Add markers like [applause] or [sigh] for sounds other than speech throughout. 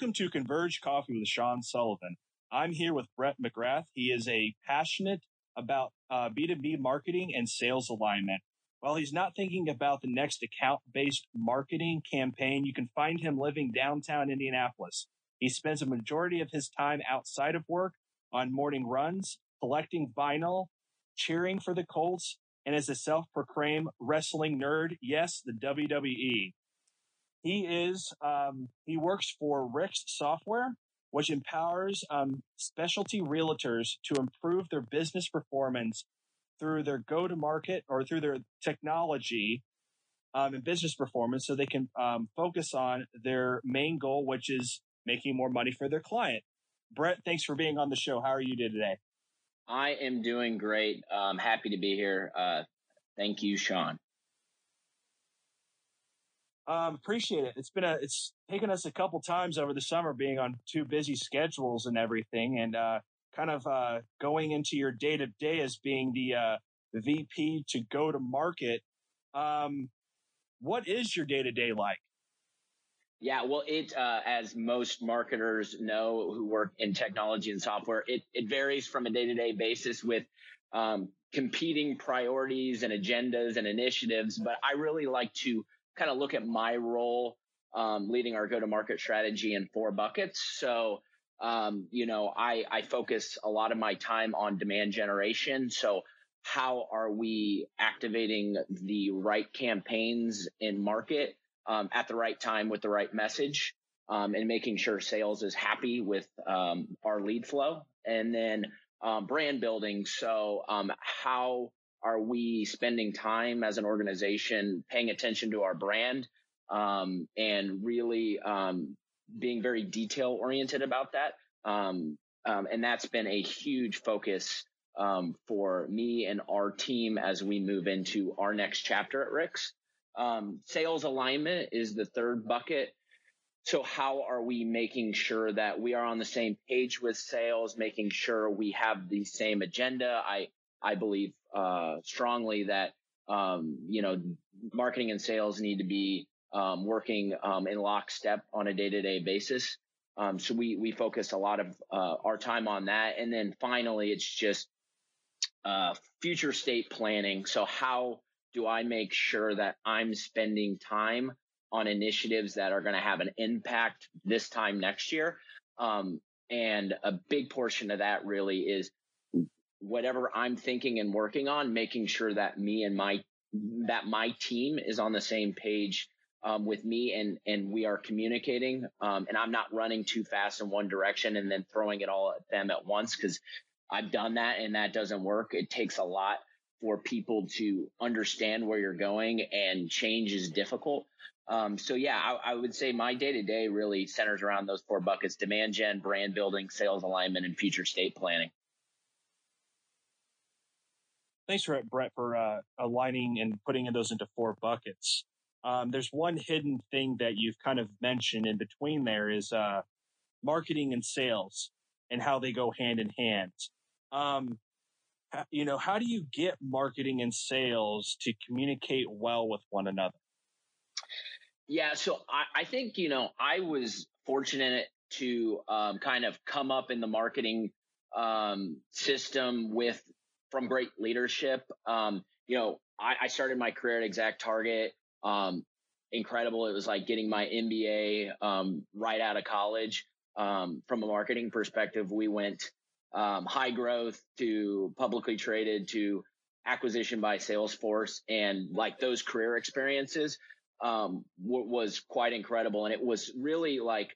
Welcome to Converge Coffee with Sean Sullivan. I'm here with Brett McGrath. He is a passionate about uh, B2B marketing and sales alignment. While he's not thinking about the next account based marketing campaign, you can find him living downtown Indianapolis. He spends a majority of his time outside of work on morning runs, collecting vinyl, cheering for the Colts, and is a self proclaimed wrestling nerd. Yes, the WWE. He is, um, he works for RICS Software, which empowers um, specialty realtors to improve their business performance through their go to market or through their technology um, and business performance so they can um, focus on their main goal, which is making more money for their client. Brett, thanks for being on the show. How are you doing today? I am doing great. I'm happy to be here. Uh, thank you, Sean. Um, appreciate it. It's been a, it's taken us a couple times over the summer being on two busy schedules and everything and, uh, kind of, uh, going into your day to day as being the, uh, VP to go to market. Um, what is your day to day like? Yeah, well, it uh, as most marketers know who work in technology and software, it it varies from a day to day basis with um, competing priorities and agendas and initiatives. But I really like to kind of look at my role um, leading our go to market strategy in four buckets. So, um, you know, I, I focus a lot of my time on demand generation. So, how are we activating the right campaigns in market um, at the right time with the right message um, and making sure sales is happy with um, our lead flow? And then um, brand building. So, how are we spending time as an organization paying attention to our brand um, and really um, being very detail oriented about that? Um, um, and that's been a huge focus um, for me and our team as we move into our next chapter at RICS Um, sales alignment is the third bucket. So how are we making sure that we are on the same page with sales, making sure we have the same agenda? I, I believe uh, strongly that um, you know marketing and sales need to be um, working um, in lockstep on a day to day basis. Um, so we we focus a lot of uh, our time on that, and then finally, it's just uh, future state planning. So how do I make sure that I'm spending time on initiatives that are going to have an impact this time next year? Um, and a big portion of that really is whatever I'm thinking and working on, making sure that me and my that my team is on the same page um, with me and and we are communicating um, and I'm not running too fast in one direction and then throwing it all at them at once because I've done that and that doesn't work. It takes a lot for people to understand where you're going and change is difficult. Um, so yeah, I, I, would say my day to day really centers around those four buckets: demand gen, brand building, sales alignment, and future state planning. Thanks, for Brett, for uh, aligning and putting those into four buckets. Um, there's one hidden thing that you've kind of mentioned in between there is uh, marketing and sales and how they go hand in hand. Um, you know, how do you get marketing and sales to communicate well with one another? Yeah, so I, I think, you know, I was fortunate to um, kind of come up in the marketing um, system with from great leadership. Um, you know, I, I, started my career at ExactTarget. Um, incredible. It was like getting my MBA um, right out of college. Um, from a marketing perspective, we went um, high growth to publicly traded to acquisition by Salesforce, and like those career experiences um, w- was quite incredible. And it was really like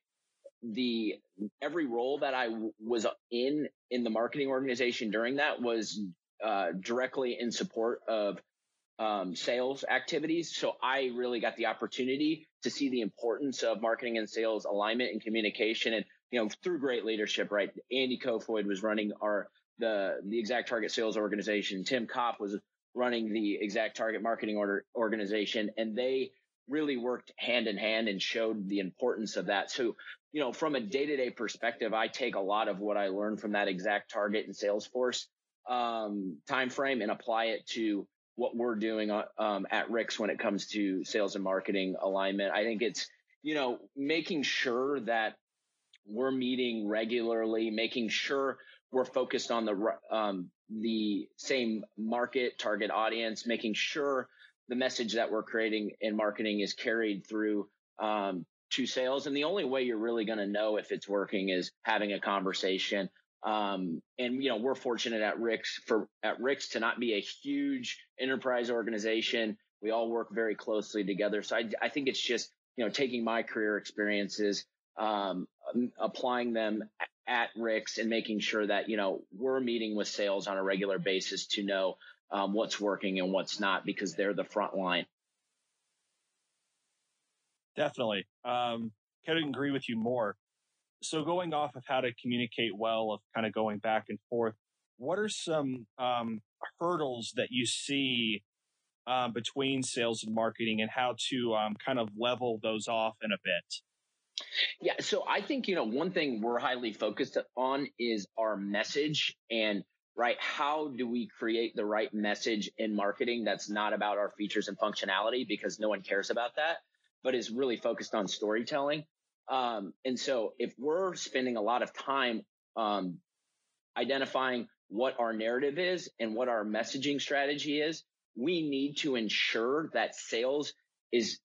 the every role that I w- was in in the marketing organization during that was uh, directly in support of um, sales activities. So I really got the opportunity to see the importance of marketing and sales alignment and communication. And, you know, through great leadership, right? Andy Kofoid was running our, the, the ExactTarget sales organization. Tim Kopp was running the ExactTarget marketing order organization and they really worked hand in hand and showed the importance of that. So, you know, from a day to day perspective, I take a lot of what I learned from that ExactTarget and Salesforce um, time frame and apply it to what we're doing uh, um, at RICS when it comes to sales and marketing alignment. I think it's you know making sure that we're meeting regularly, making sure we're focused on the um, the same market target audience, making sure the message that we're creating in marketing is carried through um, to sales. And the only way you're really going to know if it's working is having a conversation. Um, and you know, we're fortunate at RICS for at RICS to not be a huge enterprise organization. We all work very closely together. So I, I think it's just you know taking my career experiences, um, applying them at RICS, and making sure that you know we're meeting with sales on a regular basis to know um, what's working and what's not because they're the front line. Definitely. Um, couldn't agree with you more. So going off of how to communicate well, of kind of going back and forth, what are some um, hurdles that you see uh, between sales and marketing and how to um, kind of level those off in a bit? Yeah, so I think, you know, one thing we're highly focused on is our message and right? How do we create the right message in marketing that's not about our features and functionality because no one cares about that, but is really focused on storytelling? Um, and so if we're spending a lot of time um, identifying what our narrative is and what our messaging strategy is, we need to ensure that sales is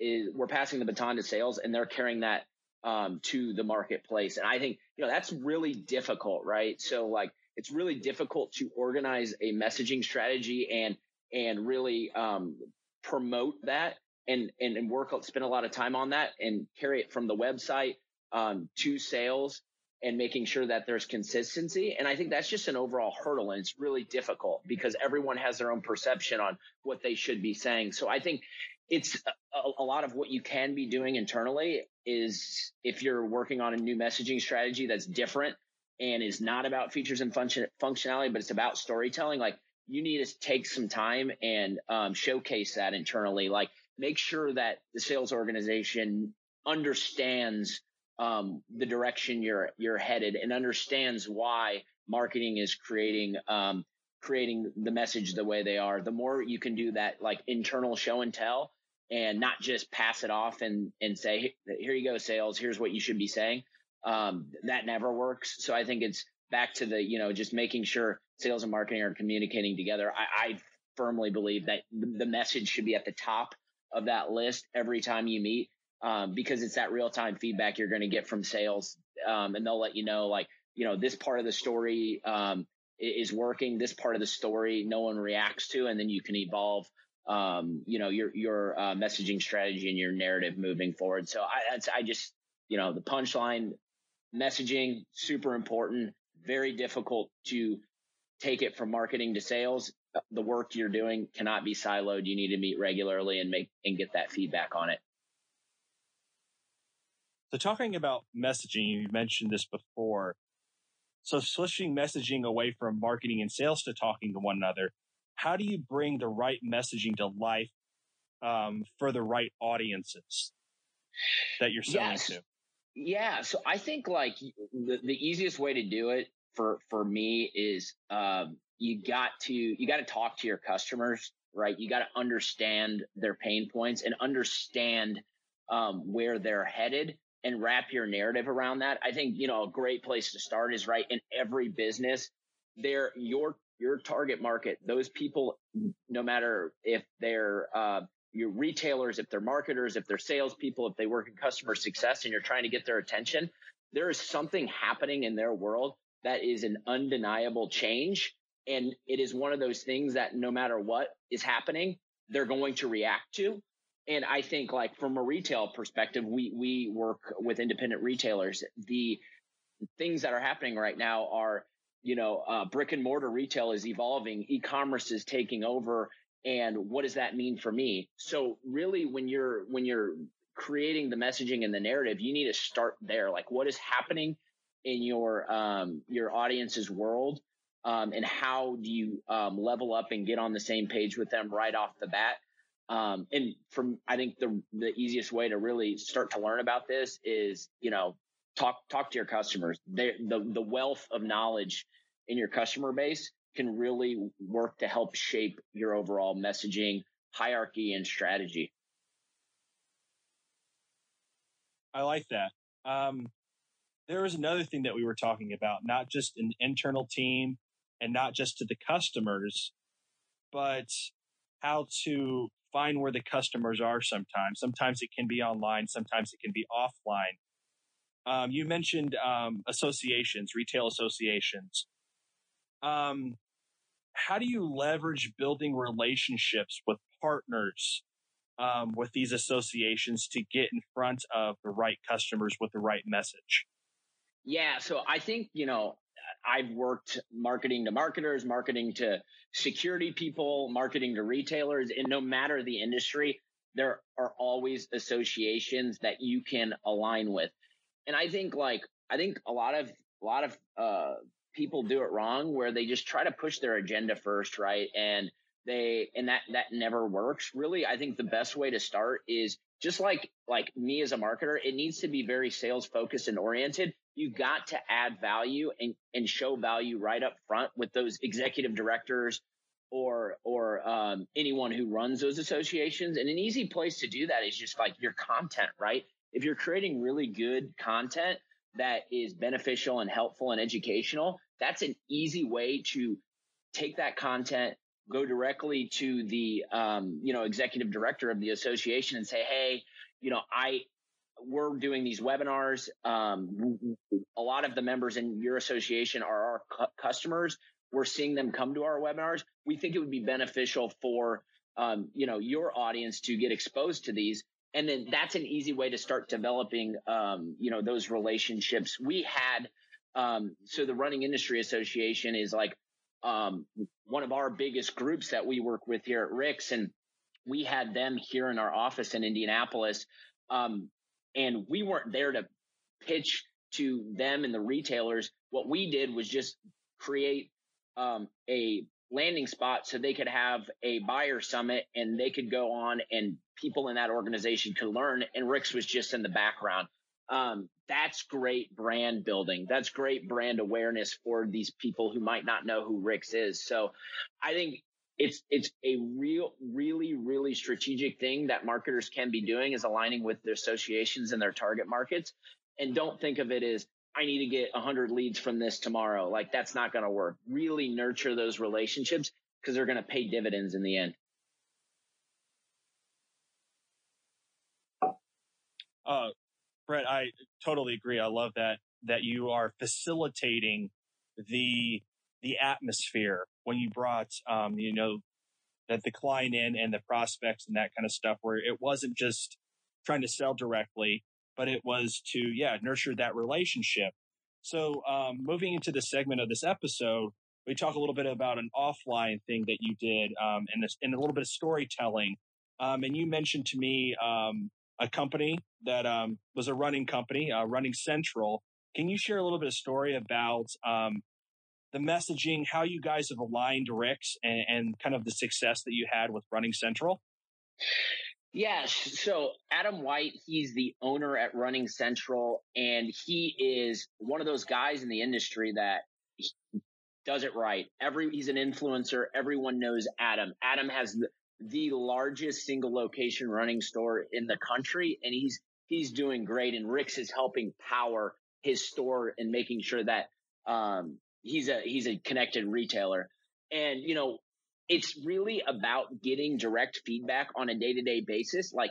is we're passing the baton to sales and they're carrying that um, to the marketplace. And I think you know that's really difficult, right? So like it's really difficult to organize a messaging strategy and and really um, promote that and, and and work spend a lot of time on that and carry it from the website um, to sales and making sure that there's consistency. And I think that's just an overall hurdle and it's really difficult because everyone has their own perception on what they should be saying. So I think it's a, a, lot of what you can be doing internally is if you're working on a new messaging strategy that's different and is not about features and function functionality, but it's about storytelling. Like you need to take some time and um, showcase that internally. Like make sure that the sales organization understands um, the direction you're you're headed and understands why marketing is creating um, creating the message the way they are. The more you can do that, like internal show and tell, and not just pass it off and and say, "Here you go, sales. Here's what you should be saying." um, that never works. So I think it's back to the, you know, just making sure sales and marketing are communicating together. I, I firmly believe that the message should be at the top of that list every time you meet. Um, because it's that real time feedback you're going to get from sales. Um, and they'll let you know, like, you know, this part of the story, um, is working. This part of the story, no one reacts to, and then you can evolve, um, you know, your, your, uh, messaging strategy and your narrative moving forward. So I, I just, you know, the punchline messaging, super important, very difficult to take it from marketing to sales. The work you're doing cannot be siloed. You need to meet regularly and make and get that feedback on it. So talking about messaging, you mentioned this before. So switching messaging away from marketing and sales to talking to one another, how do you bring the right messaging to life um, for the right audiences that you're selling yes. to? Yeah. So I think like the, the easiest way to do it for, for me is, um, you got to, you got to talk to your customers, right? You got to understand their pain points and understand, um, where they're headed and wrap your narrative around that. I think, you know, a great place to start is right in every business. They're your, your target market, those people, no matter if they're, uh, your retailers, if they're marketers, if they're salespeople, if they work in customer success and you're trying to get their attention, there is something happening in their world that is an undeniable change. And it is one of those things that no matter what is happening, they're going to react to. And I think like from a retail perspective, we, we work with independent retailers. The things that are happening right now are, you know, uh, brick and mortar retail is evolving. E-commerce is taking over and what does that mean for me so really when you're when you're creating the messaging and the narrative you need to start there like what is happening in your um your audience's world um and how do you um level up and get on the same page with them right off the bat um and from i think the the easiest way to really start to learn about this is you know talk talk to your customers they the the wealth of knowledge in your customer base can really work to help shape your overall messaging hierarchy and strategy. I like that. Um, there was another thing that we were talking about, not just an internal team and not just to the customers, but how to find where the customers are sometimes. Sometimes it can be online, sometimes it can be offline. Um, you mentioned um, associations, retail associations. Um, how do you leverage building relationships with partners um, with these associations to get in front of the right customers with the right message? Yeah, so I think, you know, I've worked marketing to marketers, marketing to security people, marketing to retailers, and no matter the industry, there are always associations that you can align with. And I think like I think a lot of a lot of uh, people do it wrong where they just try to push their agenda first, right? And they and that that never works. Really, I think the best way to start is just like like me as a marketer, it needs to be very sales focused and oriented. You got to add value and and show value right up front with those executive directors or or um, anyone who runs those associations. And an easy place to do that is just like your content, right? If you're creating really good content that is beneficial and helpful and educational, that's an easy way to take that content, go directly to the um, you know executive director of the association and say, hey, you know, I we're doing these webinars. Um, a lot of the members in your association are our cu- customers. We're seeing them come to our webinars. We think it would be beneficial for um, you know your audience to get exposed to these, and then that's an easy way to start developing um, you know those relationships. We had um, so the Running Industry Association is like um, one of our biggest groups that we work with here at RICS, and we had them here in our office in Indianapolis. Um, and we weren't there to pitch to them and the retailers. What we did was just create um, a landing spot so they could have a buyer summit and they could go on and people in that organization could learn. And RICS was just in the background. Um, that's great brand building. That's great brand awareness for these people who might not know who RICS is. So I think it's it's a real really really strategic thing that marketers can be doing is aligning with their associations and their target markets. And don't think of it as i need to get 100 leads from this tomorrow. Like that's not going to work. Really nurture those relationships because they're going to pay dividends in the end. Uh brett i totally agree. I love that that you are facilitating the the atmosphere when you brought, um, you know, that the client in and the prospects and that kind of stuff, where it wasn't just trying to sell directly, but it was to, yeah, nurture that relationship. So, um, moving into the segment of this episode, we talk a little bit about an offline thing that you did, um, and, this, and a little bit of storytelling. Um, and you mentioned to me um, a company that um, was a running company, uh, Running Central. Can you share a little bit of story about um, the messaging, how you guys have aligned RICS and, and kind of the success that you had with Running Central? Yes. So Adam White, he's the owner at Running Central, and he is one of those guys in the industry that does it right. Every he's an influencer. Everyone knows Adam. Adam has the, the largest single location running store in the country, and he's he's doing great. And Ricks is helping power his store and making sure that um, he's a he's a connected retailer. And you know it's really about getting direct feedback on a day-to-day basis. Like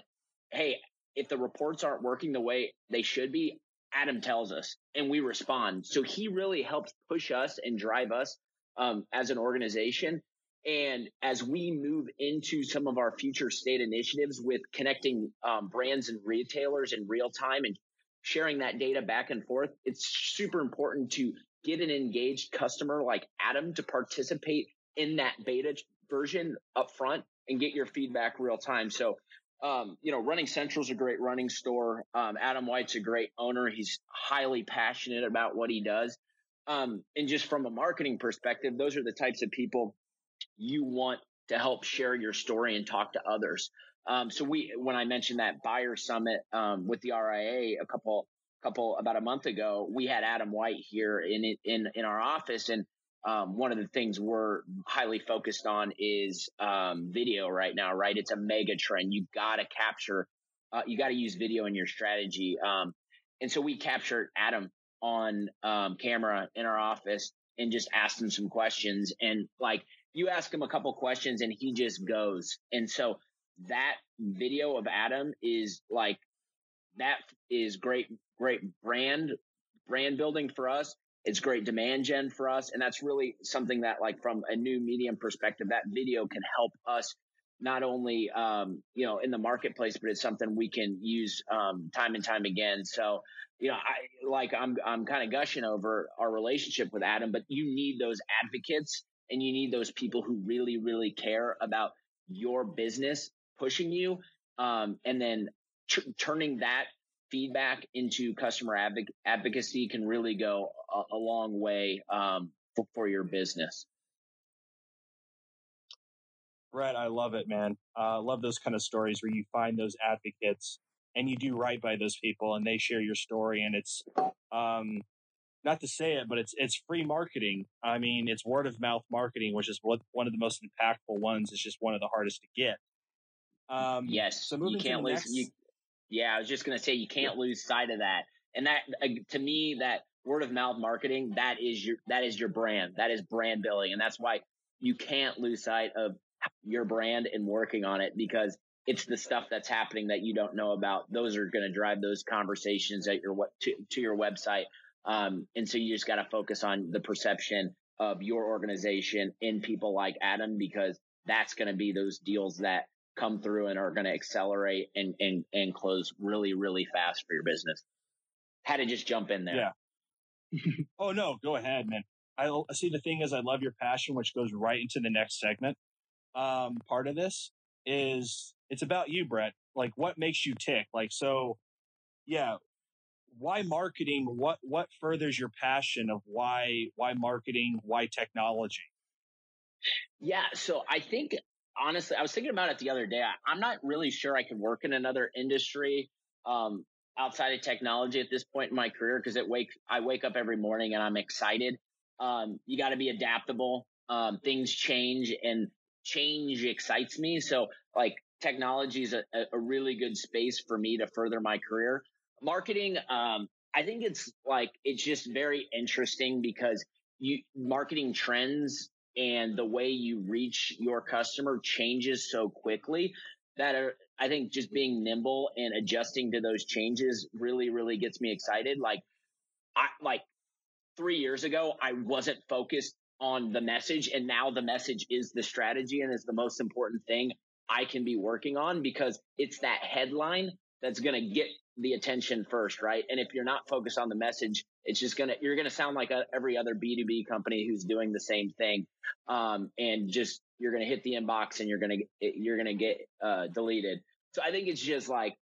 hey if the reports aren't working the way they should be adam tells us and we respond. So he really helps push us and drive us um, as an organization. And as we move into some of our future state initiatives with connecting um, brands and retailers in real time and sharing that data back and forth, it's super important to get an engaged customer like Adam to participate in that beta version up front and get your feedback real time. So, um, you know, Running Central's a great running store. Um, Adam White's a great owner. He's highly passionate about what he does. Um, and just from a marketing perspective, those are the types of people you want to help share your story and talk to others. Um, so we, when I mentioned that buyer summit um, with the RIA a couple couple about a month ago, we had Adam White here in in in our office, and um, one of the things we're highly focused on is um, video right now. Right, it's a mega trend. You got to capture, uh, you got to use video in your strategy. Um, and so we captured Adam on um, camera in our office and just asked him some questions. And like you ask him a couple questions and he just goes. And so that video of Adam is like, that is great, great brand, brand building for us. It's great demand gen for us. And that's really something that like from a new medium perspective, that video can help us not only, um, you know, in the marketplace, but it's something we can use, um, time and time again. So, you know, I like, I'm, I'm kind of gushing over our relationship with Adam, but you need those advocates and you need those people who really, really care about your business pushing you. Um, and then tr- turning that feedback into customer adv- advocacy can really go a, a long way um, for, for, your business. Brett, I love it, man. I uh, love those kind of stories where you find those advocates and you do right by those people and they share your story and it's um, not to say it, but it's it's free marketing. I mean, it's word of mouth marketing, which is what one of the most impactful ones. It's just one of the hardest to get. Um, yes. So moving you can't lose. Next... You, yeah, I was just gonna say you can't yeah. lose sight of that. And that uh, to me, that word of mouth marketing, that is your that is your brand. That is brand building, and that's why you can't lose sight of your brand and working on it because it's the stuff that's happening that you don't know about. Those are going to drive those conversations at your to, to your website. Um, and so you just got to focus on the perception of your organization in people like Adam because that's going to be those deals that come through and are going to accelerate and, and, and close really, really fast for your business. Had to just jump in there. Yeah. [laughs] oh no, go ahead, man. I see the thing is I love your passion, which goes right into the next segment. Um, part of this is it's about you, Brett. Like what makes you tick? Like, so yeah, why marketing? What, what furthers your passion of why, why marketing? Why technology? Yeah. So I think honestly, I was thinking about it the other day. I, am not really sure I could work in another industry um, outside of technology at this point in my career because it wake I wake up every morning and I'm excited. Um, you got to be adaptable. Um, things change and change excites me. So like technology is a, a really good space for me to further my career. Marketing, um, I think it's like it's just very interesting because you marketing trends and the way you reach your customer changes so quickly that are, I think just being nimble and adjusting to those changes really, really gets me excited. Like, I, like three years ago, I wasn't focused on the message and now the message is the strategy and is the most important thing I can be working on because it's that headline that's going to get the attention first, right? And if you're not focused on the message, it's just gonna you're gonna sound like a, every other B2B company who's doing the same thing, um, and just you're gonna hit the inbox and you're gonna you're gonna get uh, deleted. So I think it's just like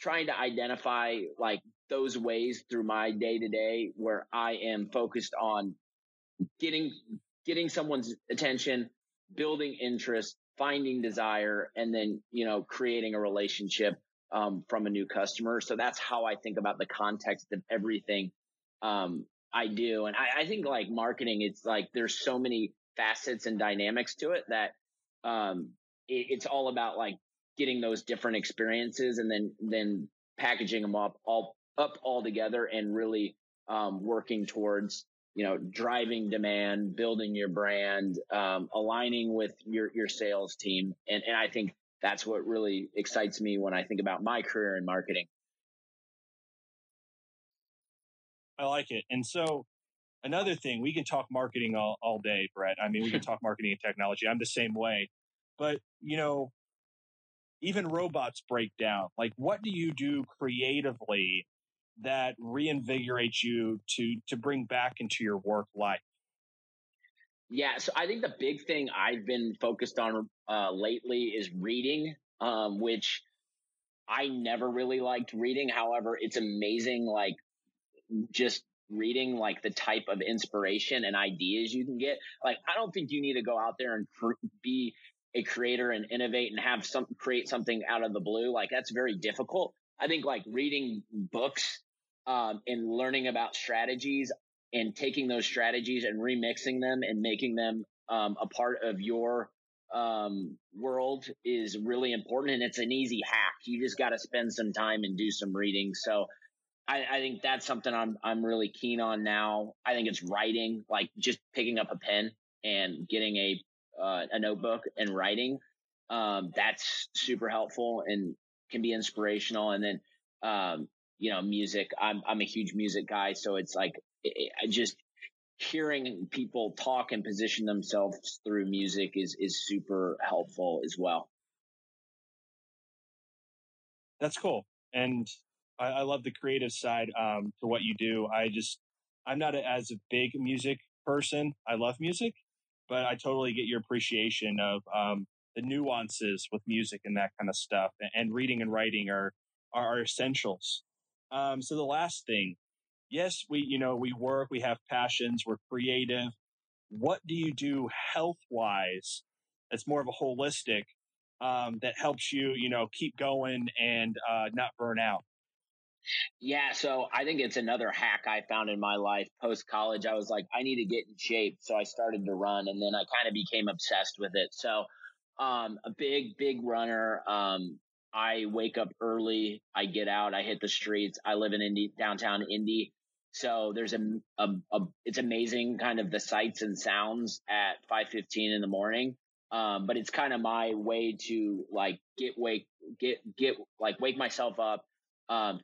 trying to identify like those ways through my day to day where I am focused on getting getting someone's attention, building interest, finding desire, and then you know creating a relationship um, from a new customer. So that's how I think about the context of everything um, I do. And I, I, think like marketing, it's like there's so many facets and dynamics to it that um, it, it's all about like getting those different experiences and then then packaging them up all up all together and really um, working towards you know driving demand, building your brand, um, aligning with your your sales team, and and I think that's what really excites me when I think about my career in marketing. I like it. And so another thing, we can talk marketing all, all day, Brett. I mean, we can [laughs] talk marketing and technology. I'm the same way. But, you know, even robots break down. Like, what do you do creatively that reinvigorates you to to bring back into your work life? Yeah, so I think the big thing I've been focused on uh, lately is reading, um, which I never really liked reading. However, it's amazing, like just reading like the type of inspiration and ideas you can get. Like, I don't think you need to go out there and cr- be a creator and innovate and have some create something out of the blue. Like, that's very difficult. I think like reading books um, and learning about strategies and taking those strategies and remixing them and making them um, a part of your um, world is really important and it's an easy hack. You just got to spend some time and do some reading. So I, I think that's something I'm I'm really keen on now. I think it's writing, like just picking up a pen and getting a uh, a notebook and writing. Um, that's super helpful and can be inspirational. And then, um, you know, music. I'm I'm a huge music guy, so it's like I just hearing people talk and position themselves through music is is super helpful as well. That's cool, and I, I love the creative side um, to what you do. I just I'm not a, as a big music person. I love music, but I totally get your appreciation of um, the nuances with music and that kind of stuff. And, and reading and writing are are essentials. Um, so the last thing, yes, we you know we work, we have passions, we're creative. What do you do health wise? That's more of a holistic um, that helps you, you know, keep going and uh, not burn out. Yeah, so I think it's another hack I found in my life post college. I was like, I need to get in shape, so I started to run, and then I kind of became obsessed with it. So, um, a big, big runner. Um, I wake up early. I get out. I hit the streets. I live in Indy, downtown Indy. So there's a, a, a it's amazing kind of the sights and sounds at 5:15 in the morning. Um, but it's kind of my way to like get wake get get like wake myself up, um,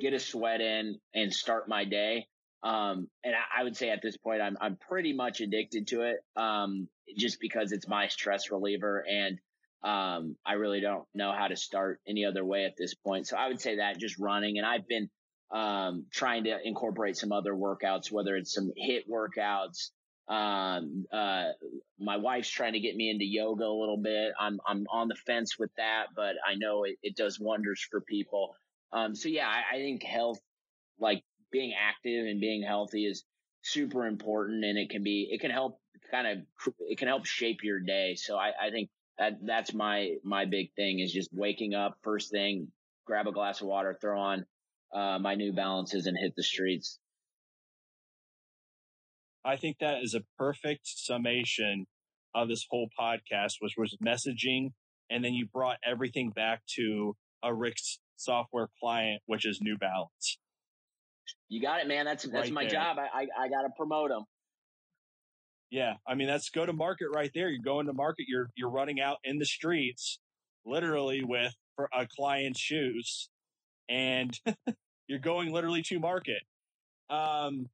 get a sweat in and start my day. Um, and I, I, would say at this point, I'm, I'm pretty much addicted to it. Um, just because it's my stress reliever and, um, I really don't know how to start any other way at this point. So I would say that just running and I've been, um, trying to incorporate some other workouts, whether it's some HIIT workouts. Um, uh, my wife's trying to get me into yoga a little bit. I'm, I'm on the fence with that, but I know it, it does wonders for people. Um, so yeah, I, I think health, like being active and being healthy is super important and it can be, it can help kind of, it can help shape your day. So I, I think that that's my, my big thing is just waking up first thing, grab a glass of water, throw on, uh, my new balances and hit the streets. I think that is a perfect summation of this whole podcast, which was messaging. And then you brought everything back to a RICS software client, which is New Balance. You got it, man. That's that's right my there. job. I I, I got to promote them. Yeah, I mean that's go to market right there. You're going to market. You're you're running out in the streets, literally with for a client's shoes, and [laughs] you're going literally to market. Um,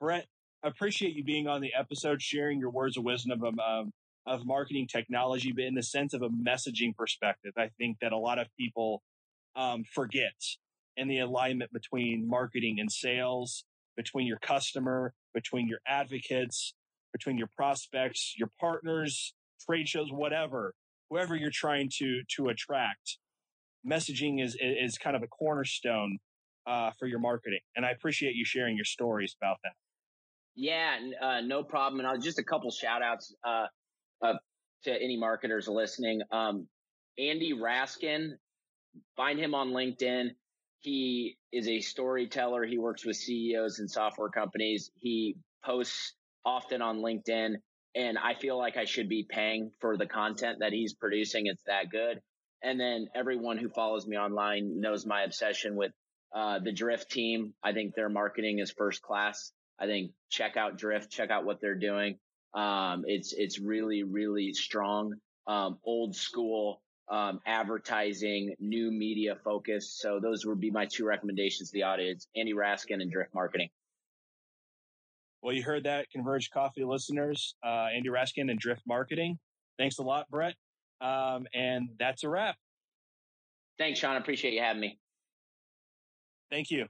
Brett, appreciate you being on the episode, sharing your words of wisdom of um, of marketing technology, but in the sense of a messaging perspective. I think that a lot of people um, forget and the alignment between marketing and sales, between your customer, between your advocates, between your prospects, your partners, trade shows, whatever, whoever you're trying to to attract. Messaging is is kind of a cornerstone uh, for your marketing, and I appreciate you sharing your stories about that. Yeah, uh, no problem. And I'll, just a couple shout outs uh, uh, to any marketers listening. Um, Andy Raskin find him on LinkedIn. He is a storyteller. He works with CEOs and software companies. He posts often on LinkedIn and I feel like I should be paying for the content that he's producing. It's that good. And then everyone who follows me online knows my obsession with uh, the Drift team. I think their marketing is first class. I think check out Drift, check out what they're doing. Um, it's it's really really strong, um, old school um, advertising, new media focus. So those would be my two recommendations to the audience, Andy Raskin and Drift Marketing. Well, you heard that, Converge Coffee listeners, uh, Andy Raskin and Drift Marketing. Thanks a lot, Brett. Um, and that's a wrap. Thanks, Sean. I appreciate you having me. Thank you.